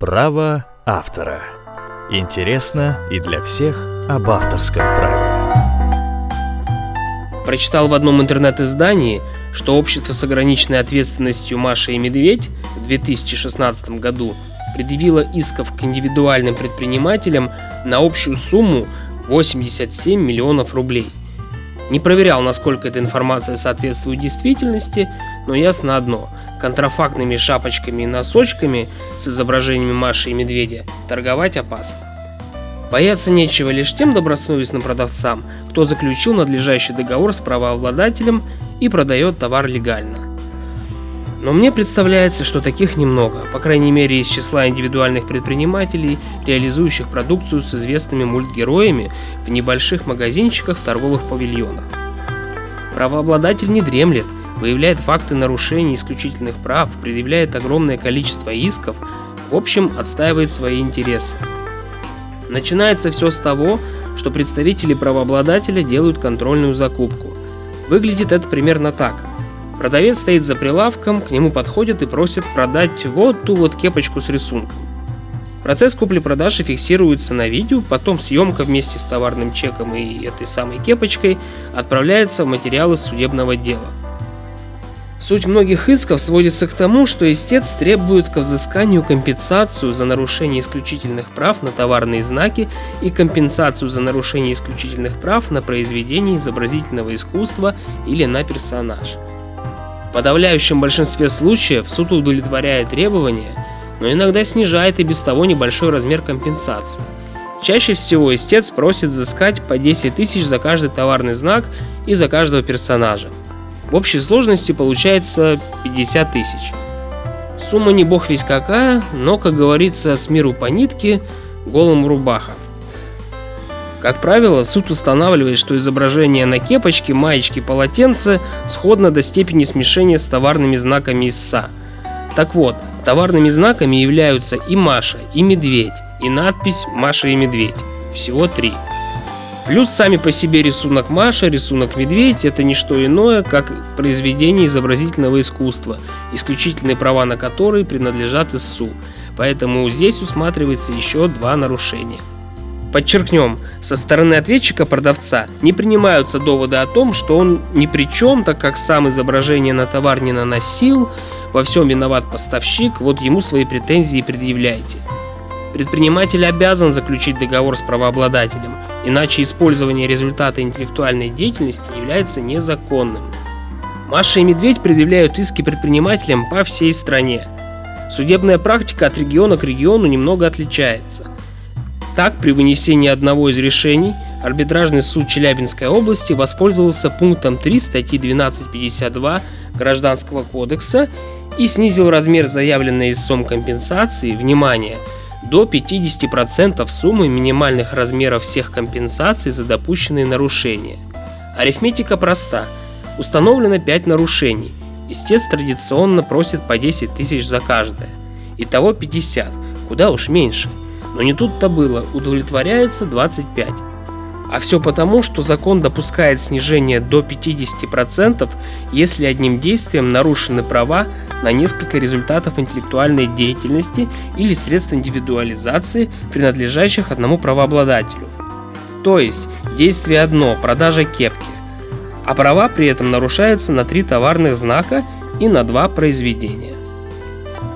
Право автора. Интересно и для всех об авторском праве. Прочитал в одном интернет-издании, что общество с ограниченной ответственностью Маша и Медведь в 2016 году предъявило исков к индивидуальным предпринимателям на общую сумму 87 миллионов рублей. Не проверял, насколько эта информация соответствует действительности, но ясно одно – контрафактными шапочками и носочками с изображениями Маши и Медведя торговать опасно. Бояться нечего лишь тем добросовестным продавцам, кто заключил надлежащий договор с правообладателем и продает товар легально. Но мне представляется, что таких немного, по крайней мере из числа индивидуальных предпринимателей, реализующих продукцию с известными мультгероями в небольших магазинчиках в торговых павильонах. Правообладатель не дремлет – выявляет факты нарушений исключительных прав, предъявляет огромное количество исков, в общем, отстаивает свои интересы. Начинается все с того, что представители правообладателя делают контрольную закупку. Выглядит это примерно так. Продавец стоит за прилавком, к нему подходят и просят продать вот ту вот кепочку с рисунком. Процесс купли-продажи фиксируется на видео, потом съемка вместе с товарным чеком и этой самой кепочкой отправляется в материалы судебного дела. Суть многих исков сводится к тому, что истец требует к взысканию компенсацию за нарушение исключительных прав на товарные знаки и компенсацию за нарушение исключительных прав на произведение изобразительного искусства или на персонаж. Подавляющем большинстве случаев суд удовлетворяет требования, но иногда снижает и без того небольшой размер компенсации. Чаще всего истец просит взыскать по 10 тысяч за каждый товарный знак и за каждого персонажа. В общей сложности получается 50 тысяч. Сумма не бог весь какая, но, как говорится, с миру по нитке, голым рубаха. Как правило, суд устанавливает, что изображение на кепочке, маечке, полотенце сходно до степени смешения с товарными знаками ИСА. Так вот, товарными знаками являются и Маша, и Медведь, и надпись «Маша и Медведь». Всего три. Плюс сами по себе рисунок Маша, рисунок Медведь – это не что иное, как произведение изобразительного искусства, исключительные права на которые принадлежат ИСУ. Поэтому здесь усматривается еще два нарушения. Подчеркнем, со стороны ответчика-продавца не принимаются доводы о том, что он ни при чем, так как сам изображение на товар не наносил, во всем виноват поставщик, вот ему свои претензии предъявляйте. Предприниматель обязан заключить договор с правообладателем, иначе использование результата интеллектуальной деятельности является незаконным. Маша и Медведь предъявляют иски предпринимателям по всей стране. Судебная практика от региона к региону немного отличается. Так, при вынесении одного из решений арбитражный суд Челябинской области воспользовался пунктом 3 статьи 1252 Гражданского кодекса и снизил размер заявленной истцом компенсации, внимание, до 50% суммы минимальных размеров всех компенсаций за допущенные нарушения. Арифметика проста. Установлено 5 нарушений. Истец традиционно просит по 10 тысяч за каждое. Итого 50, куда уж меньше. Но не тут-то было, удовлетворяется 25. А все потому, что закон допускает снижение до 50%, если одним действием нарушены права на несколько результатов интеллектуальной деятельности или средств индивидуализации, принадлежащих одному правообладателю. То есть, действие одно – продажа кепки, а права при этом нарушаются на три товарных знака и на два произведения.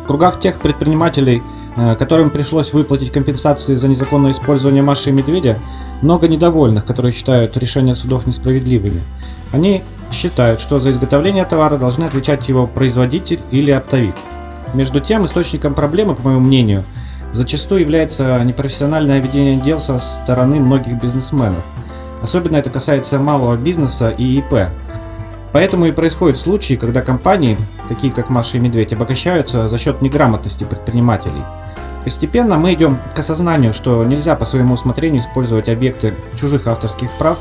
В кругах тех предпринимателей, которым пришлось выплатить компенсации за незаконное использование Маши и Медведя, много недовольных, которые считают решения судов несправедливыми. Они считают, что за изготовление товара должны отвечать его производитель или оптовик. Между тем, источником проблемы, по моему мнению, зачастую является непрофессиональное ведение дел со стороны многих бизнесменов. Особенно это касается малого бизнеса и ИП. Поэтому и происходят случаи, когда компании, такие как Маша и Медведь, обогащаются за счет неграмотности предпринимателей – Постепенно мы идем к осознанию, что нельзя по своему усмотрению использовать объекты чужих авторских прав,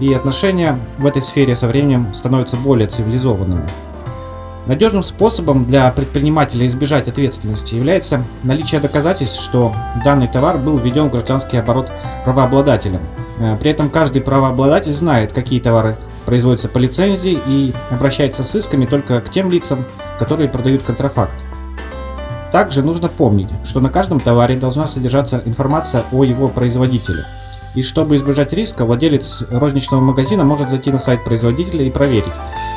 и отношения в этой сфере со временем становятся более цивилизованными. Надежным способом для предпринимателя избежать ответственности является наличие доказательств, что данный товар был введен в гражданский оборот правообладателем. Э, при этом каждый правообладатель знает, какие товары производятся по лицензии и обращается с исками только к тем лицам, которые продают контрафакт. Также нужно помнить, что на каждом товаре должна содержаться информация о его производителе. И чтобы избежать риска, владелец розничного магазина может зайти на сайт производителя и проверить,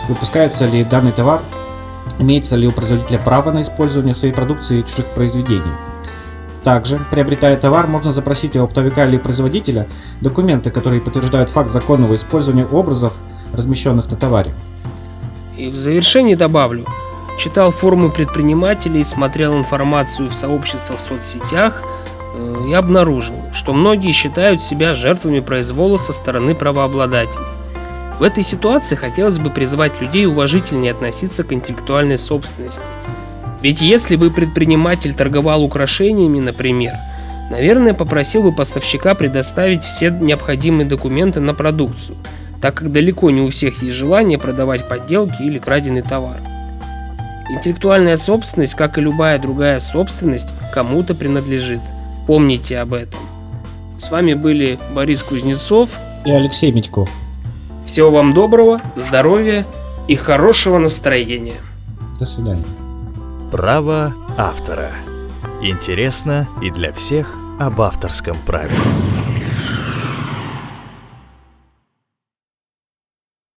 выпускается ли данный товар, имеется ли у производителя право на использование своей продукции и чужих произведений. Также, приобретая товар, можно запросить у оптовика или производителя документы, которые подтверждают факт законного использования образов, размещенных на товаре. И в завершении добавлю, читал форумы предпринимателей, смотрел информацию в сообществах в соцсетях э, и обнаружил, что многие считают себя жертвами произвола со стороны правообладателей. В этой ситуации хотелось бы призвать людей уважительнее относиться к интеллектуальной собственности. Ведь если бы предприниматель торговал украшениями, например, наверное, попросил бы поставщика предоставить все необходимые документы на продукцию, так как далеко не у всех есть желание продавать подделки или краденый товар. Интеллектуальная собственность, как и любая другая собственность, кому-то принадлежит. Помните об этом. С вами были Борис Кузнецов И Алексей Медьков. Всего вам доброго, здоровья и хорошего настроения. До свидания. Право автора. Интересно и для всех об авторском праве.